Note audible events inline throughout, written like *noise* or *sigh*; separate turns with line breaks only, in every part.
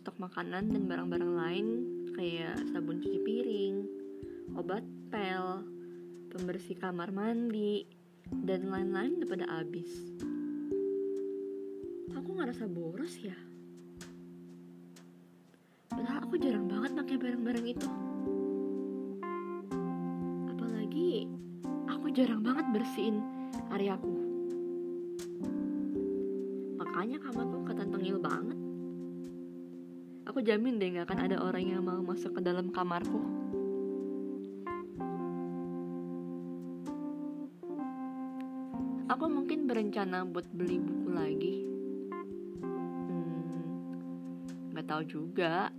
stok makanan dan barang-barang lain kayak sabun cuci piring, obat pel, pembersih kamar mandi, dan lain-lain udah pada habis. Aku ngerasa boros ya. Padahal aku jarang banget pakai barang-barang itu. Apalagi aku jarang banget bersihin areaku. Makanya kamarku ketentengil banget. Aku jamin deh gak akan ada orang yang mau masuk ke dalam kamarku. Aku mungkin berencana buat beli buku lagi. Hmm, gak tahu juga.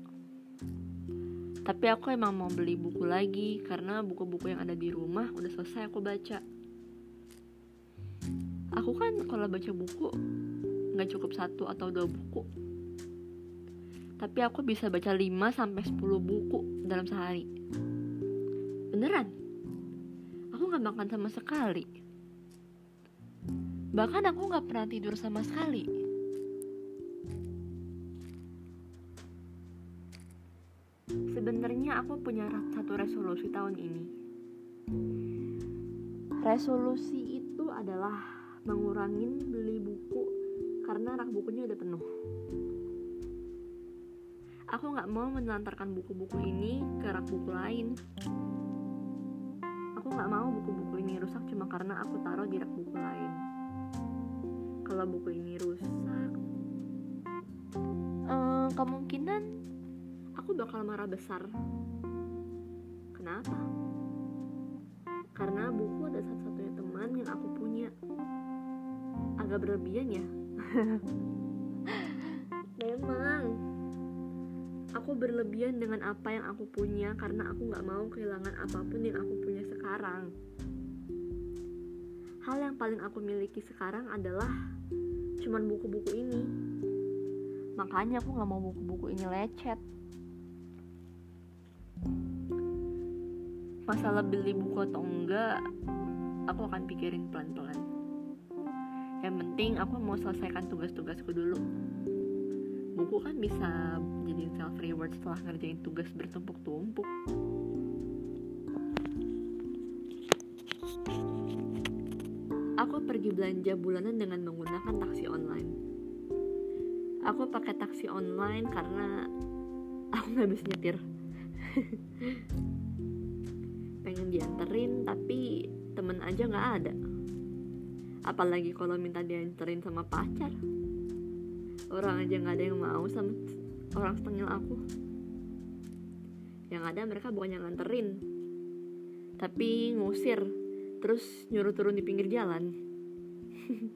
Tapi aku emang mau beli buku lagi karena buku-buku yang ada di rumah udah selesai aku baca. Aku kan kalau baca buku nggak cukup satu atau dua buku, tapi aku bisa baca 5 sampai 10 buku dalam sehari. Beneran? Aku nggak makan sama sekali. Bahkan aku nggak pernah tidur sama sekali. Sebenarnya aku punya satu resolusi tahun ini. Resolusi itu adalah mengurangin beli buku karena rak bukunya udah penuh. Aku nggak mau menelantarkan buku-buku ini ke rak buku lain. Aku nggak mau buku-buku ini rusak cuma karena aku taruh di rak buku lain. Kalau buku ini rusak, eh, kemungkinan aku bakal marah besar. Kenapa? Karena buku ada satu-satunya teman yang aku punya. Agak berlebihan ya. *laughs* Memang aku berlebihan dengan apa yang aku punya karena aku nggak mau kehilangan apa pun yang aku punya sekarang. Hal yang paling aku miliki sekarang adalah cuman buku-buku ini. Makanya aku nggak mau buku-buku ini lecet. Masalah beli buku atau enggak, aku akan pikirin pelan-pelan. Yang penting aku mau selesaikan tugas-tugasku dulu buku kan bisa jadi self reward setelah ngerjain tugas bertumpuk-tumpuk. Aku pergi belanja bulanan dengan menggunakan taksi online. Aku pakai taksi online karena aku nggak bisa nyetir. *laughs* Pengen dianterin tapi temen aja nggak ada. Apalagi kalau minta dianterin sama pacar orang aja nggak ada yang mau sama orang setengil aku. Yang ada mereka bukan yang nganterin tapi ngusir terus nyuruh turun di pinggir jalan. *laughs*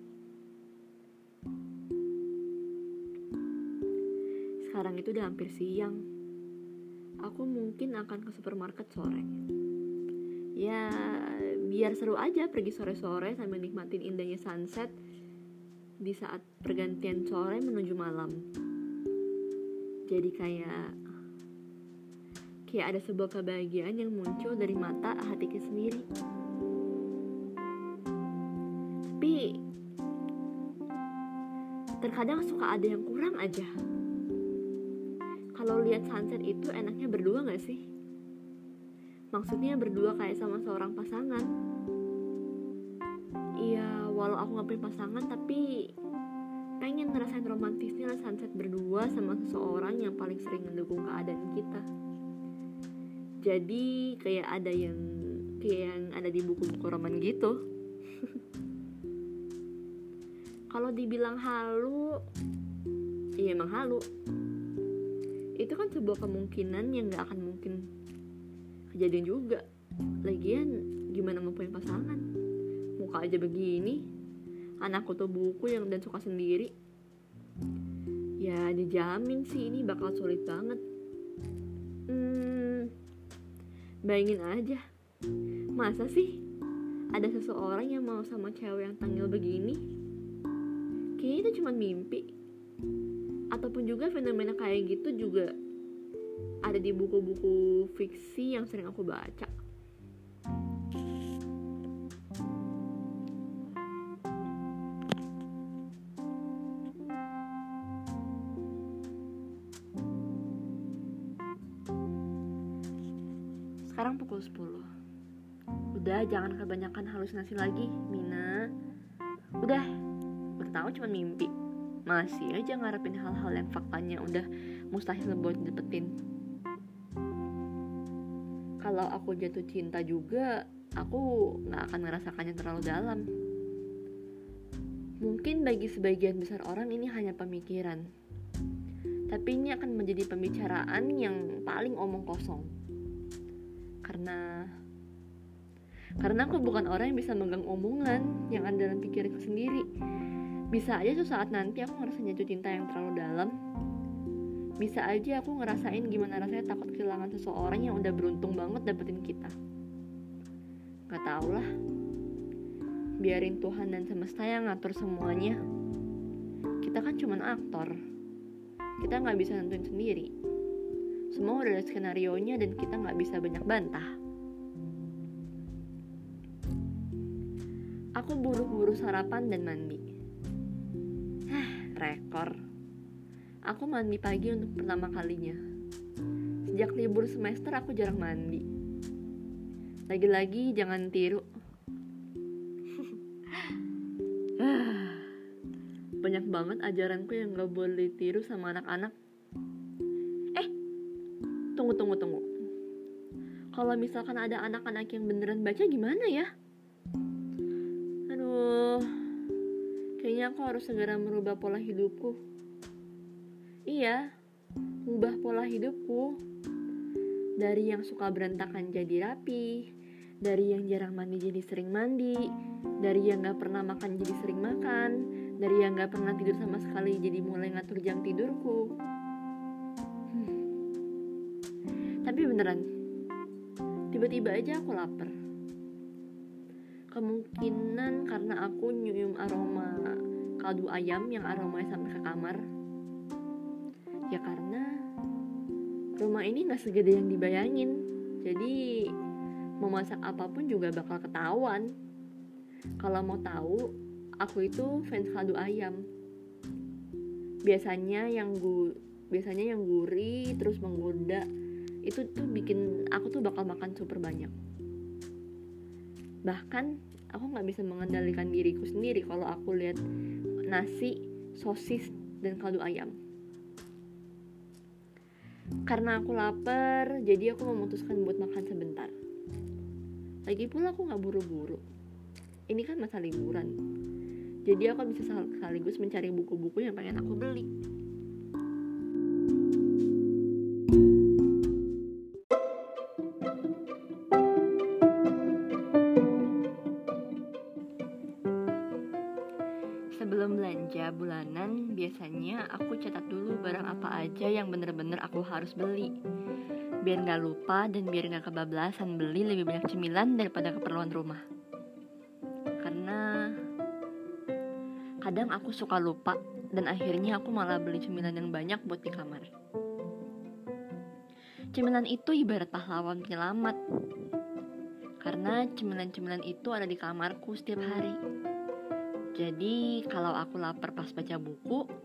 Sekarang itu udah hampir siang. Aku mungkin akan ke supermarket sore. Ya biar seru aja pergi sore-sore sambil nikmatin indahnya sunset di saat pergantian sore menuju malam. Jadi kayak kayak ada sebuah kebahagiaan yang muncul dari mata hatiku sendiri. Tapi terkadang suka ada yang kurang aja. Kalau lihat sunset itu enaknya berdua gak sih? Maksudnya berdua kayak sama seorang pasangan Iya, walau aku punya pasangan tapi pengen ngerasain romantisnya sunset berdua sama seseorang yang paling sering mendukung keadaan kita. Jadi kayak ada yang kayak yang ada di buku-buku roman gitu. *laughs* Kalau dibilang halu, iya emang halu. Itu kan sebuah kemungkinan yang gak akan mungkin kejadian juga. Lagian gimana mau punya pasangan? Muka aja begini, anakku tuh buku yang dan suka sendiri. Ya dijamin sih ini bakal sulit banget. Hmm, bayangin aja. Masa sih ada seseorang yang mau sama cewek yang tanggal begini? Kayaknya itu cuma mimpi. Ataupun juga fenomena kayak gitu juga ada di buku-buku fiksi yang sering aku baca jangan kebanyakan halusinasi lagi Mina. Udah Udah tahu cuma mimpi. Masih aja ngarepin hal-hal yang faktanya udah mustahil buat dapetin Kalau aku jatuh cinta juga Aku gak akan merasakannya terlalu dalam. Mungkin bagi sebagian besar orang ini hanya pemikiran. Tapi ini akan menjadi pembicaraan yang paling omong kosong. Karena karena aku bukan orang yang bisa megang omongan yang ada dalam pikiranku sendiri. Bisa aja suatu saat nanti aku ngerasa jatuh cinta yang terlalu dalam. Bisa aja aku ngerasain gimana rasanya takut kehilangan seseorang yang udah beruntung banget dapetin kita. Gak tau lah. Biarin Tuhan dan semesta yang ngatur semuanya. Kita kan cuman aktor. Kita nggak bisa nentuin sendiri. Semua udah ada skenario nya dan kita nggak bisa banyak bantah aku buru-buru sarapan dan mandi. Hah, rekor. Aku mandi pagi untuk pertama kalinya. Sejak libur semester aku jarang mandi. Lagi-lagi jangan tiru. *laughs* Banyak banget ajaranku yang gak boleh ditiru sama anak-anak. Eh tunggu tunggu tunggu. Kalau misalkan ada anak-anak yang beneran baca gimana ya aduh kayaknya aku harus segera merubah pola hidupku. Iya ubah pola hidupku. Dari yang suka berantakan jadi rapi dari yang jarang mandi jadi sering mandi dari yang gak pernah makan jadi sering makan dari yang gak pernah tidur sama sekali jadi mulai ngatur jam tidurku. Hmm. tapi beneran tiba-tiba aja aku lapar kemungkinan karena aku nyium aroma kaldu ayam yang aromanya sampai ke kamar. Ya karena rumah ini gak segede yang dibayangin. Jadi mau masak apa pun juga bakal ketahuan. Kalau mau tahu aku itu fans kaldu ayam. Biasanya yang gu biasanya yang gurih terus menggoda itu tuh bikin aku tuh bakal makan super banyak bahkan aku nggak bisa mengendalikan diriku sendiri kalau aku lihat nasi sosis dan kaldu ayam. Karena aku lapar jadi aku memutuskan buat makan sebentar. Lagi pula aku nggak buru-buru. Ini kan masa liburan. Jadi aku bisa sekaligus mencari buku-buku yang pengen aku beli biasanya aku catat dulu barang apa aja yang bener-bener aku harus beli Biar gak lupa dan biar gak kebablasan beli lebih banyak cemilan daripada keperluan rumah Kadang aku suka lupa dan akhirnya aku malah beli cemilan yang banyak buat di kamar. Cemilan itu ibarat pahlawan penyelamat. Karena cemilan-cemilan itu ada di kamarku setiap hari. Jadi kalau aku lapar pas baca buku,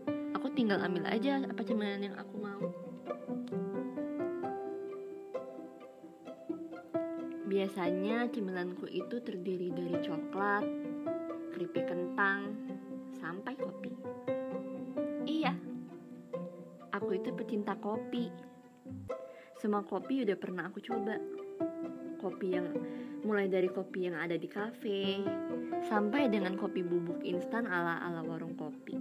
tinggal ambil aja apa cemilan yang aku mau. Biasanya cemilanku itu terdiri dari coklat, keripik kentang, sampai kopi. Iya, aku itu pecinta kopi. Semua kopi udah pernah aku coba. Kopi yang mulai dari kopi yang ada di kafe sampai dengan kopi bubuk instan ala-ala warung kopi.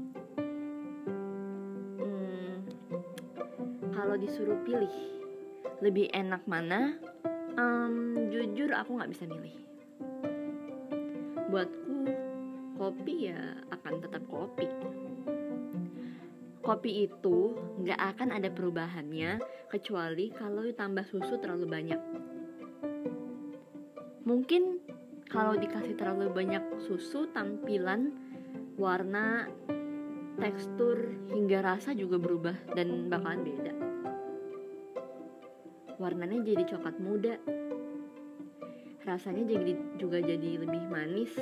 Kalau disuruh pilih, lebih enak mana? Um, jujur aku nggak bisa milih. Buatku kopi ya akan tetap kopi. Kopi itu nggak akan ada perubahannya kecuali kalau ditambah susu terlalu banyak. Mungkin kalau dikasih terlalu banyak susu, tampilan, warna, tekstur, hingga rasa juga berubah dan bakalan beda. Warnanya jadi coklat muda, rasanya jadi juga jadi lebih manis.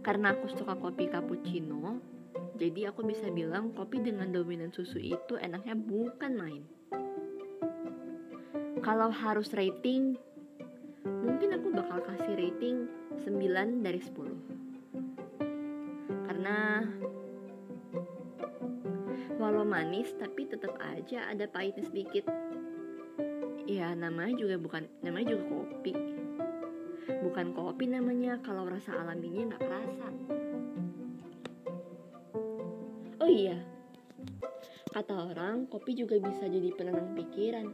Karena aku suka kopi cappuccino, jadi aku bisa bilang kopi dengan dominan susu itu enaknya bukan main. kalau harus rating mungkin aku bakal kasih rating 9 dari 10 karena walau manis tapi tetap aja ada pahitnya sedikit ya namanya juga bukan namanya juga kopi bukan kopi namanya kalau rasa alaminya nggak kerasa oh iya kata orang kopi juga bisa jadi penenang pikiran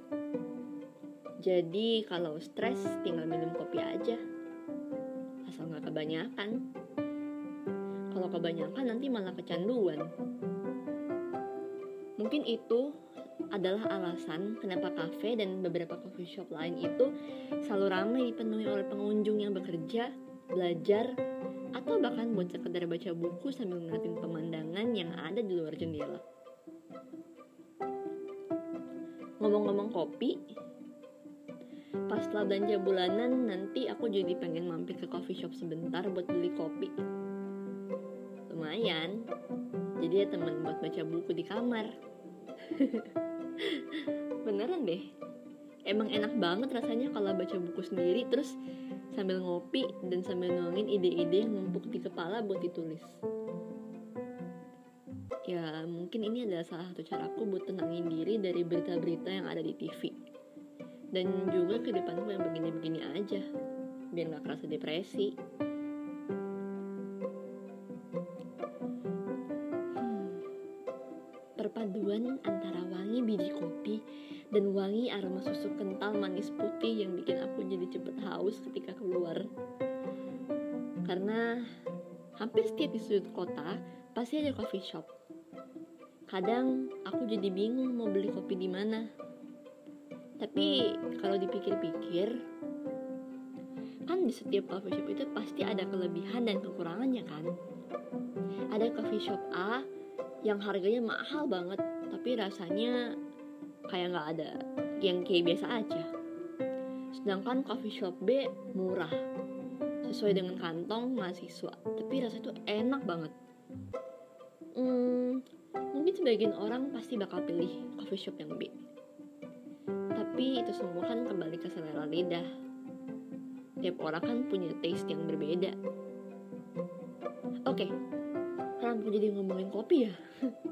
jadi kalau stres tinggal minum kopi aja. Asal nggak kebanyakan. Kalau kebanyakan nanti malah kecanduan. Mungkin itu adalah alasan kenapa kafe dan beberapa coffee shop lain itu selalu ramai dipenuhi oleh pengunjung yang bekerja, belajar, atau bahkan buat sekedar baca buku sambil ngeliatin pemandangan yang ada di luar jendela. Ngomong-ngomong kopi, pas setelah belanja bulanan nanti aku jadi pengen mampir ke coffee shop sebentar buat beli kopi lumayan jadi ya teman buat baca buku di kamar *laughs* beneran deh. Emang enak banget rasanya kalau baca buku sendiri terus sambil ngopi dan sambil nuangin ide-ide yang numpuk di kepala buat ditulis. Ya mungkin ini adalah salah satu caraku buat tenangin diri dari berita-berita yang ada di TV dan juga ke depanku yang begini-begini aja biar gak kerasa depresi kental manis putih yang bikin aku jadi cepet haus ketika keluar. Karena hampir setiap di sudut kota pasti ada coffee shop. Kadang aku jadi bingung mau beli kopi di mana. Tapi kalau dipikir-pikir kan di setiap coffee shop itu pasti ada kelebihan dan kekurangannya kan. Ada coffee shop A yang harganya mahal banget tapi rasanya kayak nggak ada yang kayak biasa aja sedangkan coffee shop B murah sesuai dengan kantong mahasiswa tapi rasanya tuh enak banget hmm, mungkin sebagian orang pasti bakal pilih coffee shop yang B tapi itu semua kan kembali ke selera lidah. Tiap orang kan punya taste yang berbeda. Oke, okay, kenapa jadi ngomongin kopi ya? *laughs*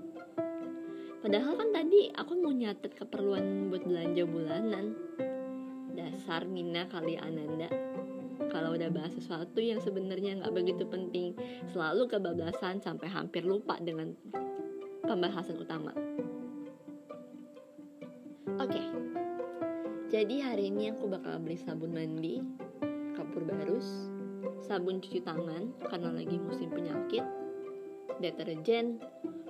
Padahal kan tadi aku mau nyatet keperluan buat belanja bulanan. Dasar Mina kali Ananda. Kalau udah bahas sesuatu yang sebenarnya nggak begitu penting, selalu kebablasan sampai hampir lupa dengan pembahasan utama. Oke, jadi hari ini aku bakal beli sabun mandi, kapur barus, sabun cuci tangan karena lagi musim penyakit, deterjen,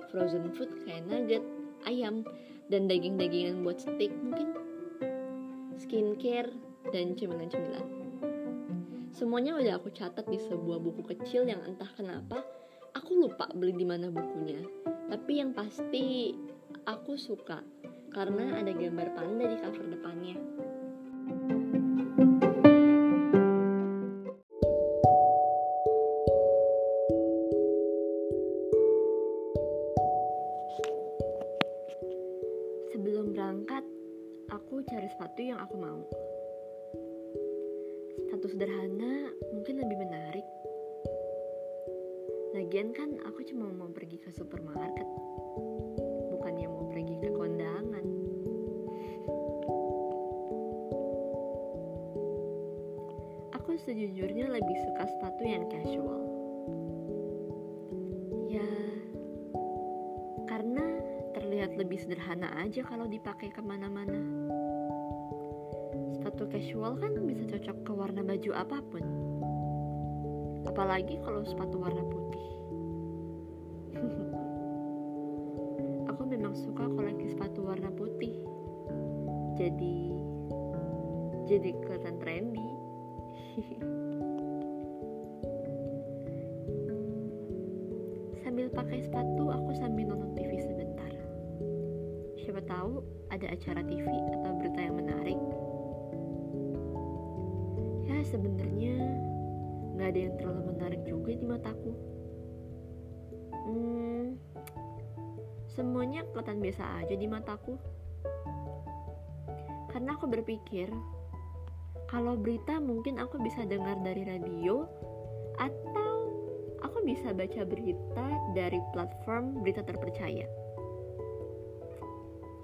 frozen food kayak nugget, ayam, dan daging-dagingan buat steak mungkin, skincare, dan cemilan-cemilan. Semuanya udah aku catat di sebuah buku kecil yang entah kenapa aku lupa beli di mana bukunya. Tapi yang pasti aku suka karena ada gambar panda di cover depannya. Sejujurnya lebih suka sepatu yang casual. Ya, karena terlihat lebih sederhana aja kalau dipakai ke mana-mana. Sepatu casual kan bisa cocok ke warna baju apa pun. Apalagi kalau sepatu warna putih. *laughs* Aku memang suka koleksi sepatu warna putih. Jadi jadi kelihatan trendy. Sambil pakai sepatu, aku sambil nonton TV sebentar. Siapa tahu ada acara TV atau berita yang menarik. Ya sebenarnya nggak ada yang terlalu menarik juga di mataku. Hmm, semuanya kelihatan biasa aja di mataku. karena aku berpikir kalau berita mungkin aku bisa dengar dari radio bisa baca berita dari platform berita terpercaya.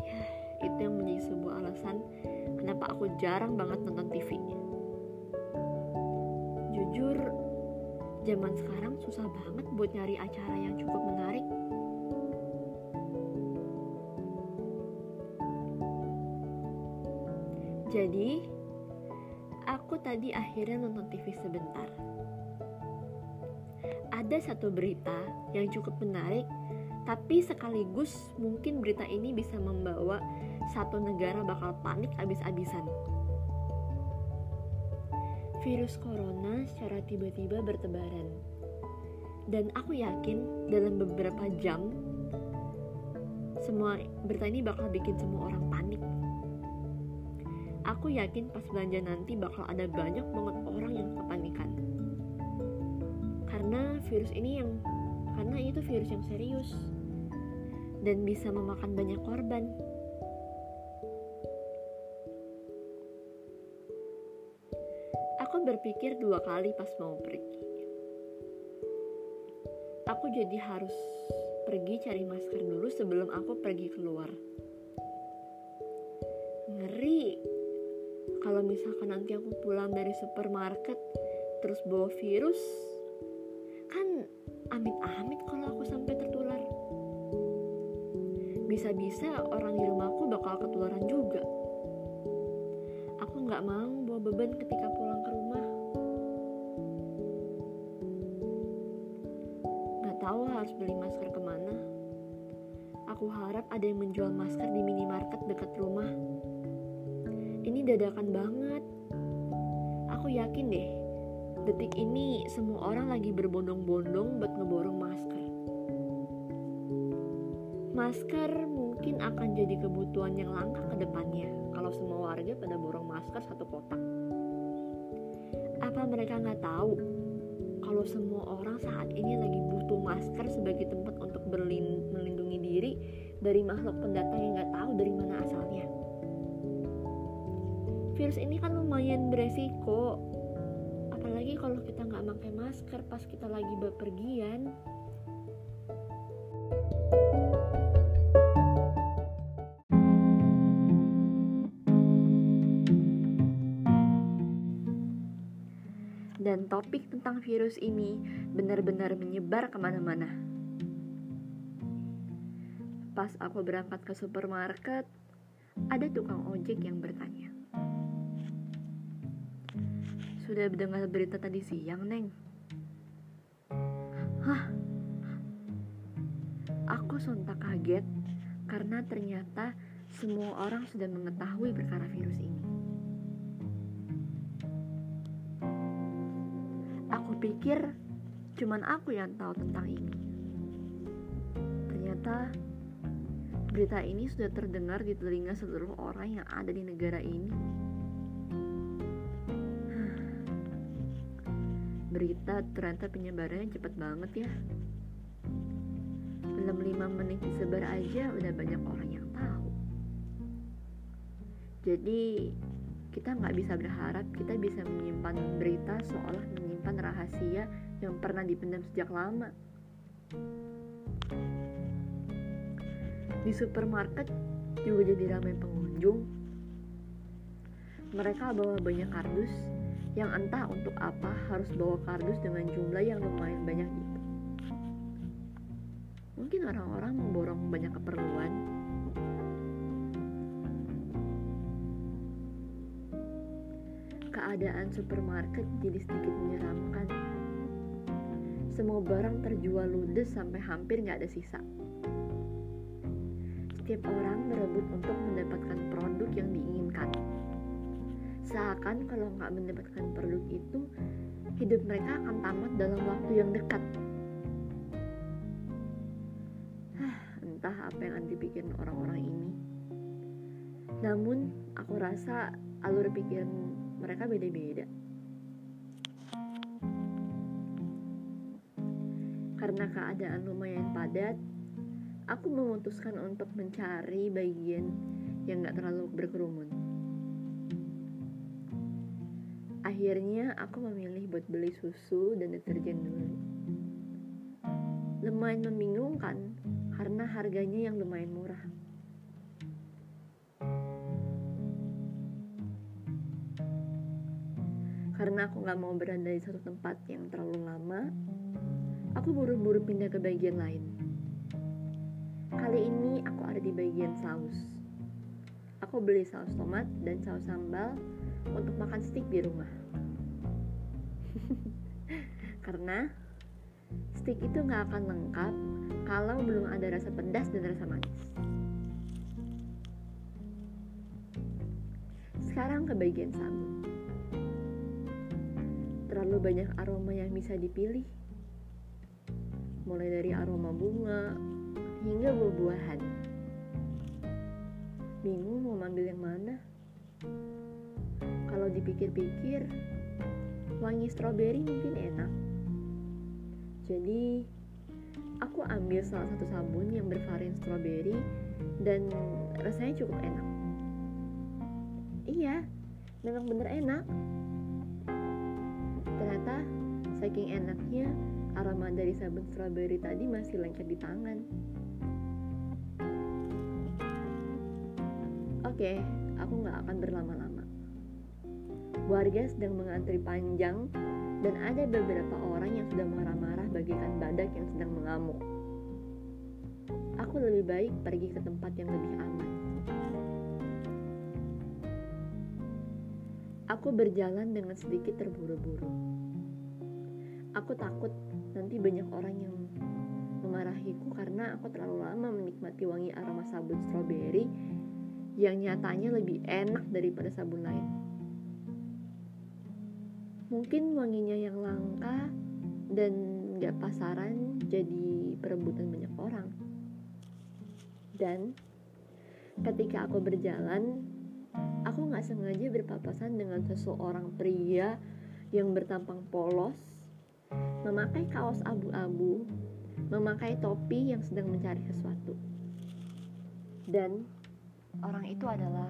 Ya, itu yang menjadi sebuah alasan kenapa aku jarang banget nonton TV. Jujur, zaman sekarang susah banget buat nyari acara yang cukup menarik. Jadi, aku tadi akhirnya nonton TV sebentar. Ada satu berita yang cukup menarik, tapi sekaligus mungkin berita ini bisa membawa satu negara bakal panik abis-abisan. Virus corona secara tiba-tiba bertebaran. Dan aku yakin dalam beberapa jam semua berita ini bakal bikin semua orang panik aku yakin pas belanja nanti bakal ada banyak banget orang yang kepanikan virus ini yang karena itu virus yang serius dan bisa memakan banyak korban. Aku berpikir dua kali pas mau pergi. Aku jadi harus pergi cari masker dulu sebelum aku pergi keluar. Ngeri. Kalau misalkan nanti aku pulang dari supermarket terus bawa virus amit-amit kalau aku sampai tertular. Bisa-bisa orang di rumahku bakal ketularan juga. Aku nggak mau bawa beban ketika pulang ke rumah. Nggak tahu harus beli masker ke mana. Aku harap ada yang menjual masker di minimarket dekat rumah. Ini dadakan banget. Aku yakin deh, detik ini semua orang lagi berbondong-bondong buat ngeborong masker. Masker mungkin akan jadi kebutuhan yang langka ke depannya kalau semua warga pada borong masker satu kotak. Apa mereka nggak tahu kalau semua orang saat ini lagi butuh masker sebagai tempat untuk melindungi diri dari makhluk pendatang yang nggak tahu dari mana asalnya? virus ini kan lumayan beresiko apalagi kalau kita nggak pakai masker pas kita lagi bepergian dan topik tentang virus ini benar-benar menyebar ke mana-mana. Pas aku berangkat ke supermarket, ada tukang ojek yang bertanya, sudah mendengar berita tadi siang, Neng? Hah? Aku sontak kaget karena ternyata semua orang sudah mengetahui perkara virus ini. Aku pikir cuman aku yang tahu tentang ini. Ternyata berita ini sudah terdengar di telinga seluruh orang yang ada di negara ini. Berita ternyata penyebarannya cepat banget ya. Belum 5 menit disebar aja udah banyak orang yang tahu. Jadi kita nggak bisa berharap kita bisa menyimpan berita seolah menyimpan rahasia yang pernah dipendam sejak lama. Di supermarket juga jadi ramai pengunjung. Mereka bawa banyak kardus yang entah untuk apa harus bawa kardus dengan jumlah yang lumayan banyak itu. Mungkin orang-orang memborong banyak keperluan. Keadaan supermarket jadi sedikit menyeramkan. Semua barang terjual ludes sampai hampir nggak ada sisa. Setiap orang berebut untuk mendapatkan produk yang diinginkan seakan kalau nggak mendapatkan produk itu hidup mereka akan tamat dalam waktu yang dekat. Entah apa yang dipikir orang-orang ini. Namun aku rasa alur pikiran mereka beda-beda. Karena keadaan lumayan padat aku memutuskan untuk mencari bagian yang gak terlalu berkerumun Akhirnya aku memilih buat beli susu dan deterjen dulu. Lumayan membingungkan karena harganya yang lumayan murah. Karena aku gak mau berada di satu tempat yang terlalu lama, aku buru-buru pindah ke bagian lain. Kali ini aku ada di bagian saus. Aku beli saus tomat dan saus sambal untuk makan stick di rumah. *laughs* Karena stick itu nggak akan lengkap kalau belum ada rasa pedas dan rasa manis. Sekarang ke bagian sabun. Terlalu banyak aroma yang bisa dipilih. Mulai dari aroma bunga hingga buah-buahan. Bingung mau ambil yang mana? Kalau dipikir-pikir, wangi stroberi mungkin enak. Jadi, aku ambil salah satu sabun yang bervarian stroberi dan rasanya cukup enak. Iya, memang bener enak. Ternyata saking enaknya aroma dari sabun stroberi tadi masih lengket di tangan. Oke, aku nggak akan berlama-lama. Warga sedang mengantri panjang dan ada beberapa orang yang sudah marah-marah bagaikan badak yang sedang mengamuk. Aku lebih baik pergi ke tempat yang lebih aman. Aku berjalan dengan sedikit terburu-buru. Aku takut nanti banyak orang yang memarahiku karena aku terlalu lama menikmati wangi aroma sabun stroberi yang nyatanya lebih enak daripada sabun lain. Mungkin wanginya yang langka dan gak pasaran jadi perebutan banyak orang. Dan ketika aku berjalan, aku gak sengaja berpapasan dengan seseorang pria yang bertampang polos, memakai kaos abu-abu, memakai topi yang sedang mencari sesuatu. Dan orang itu adalah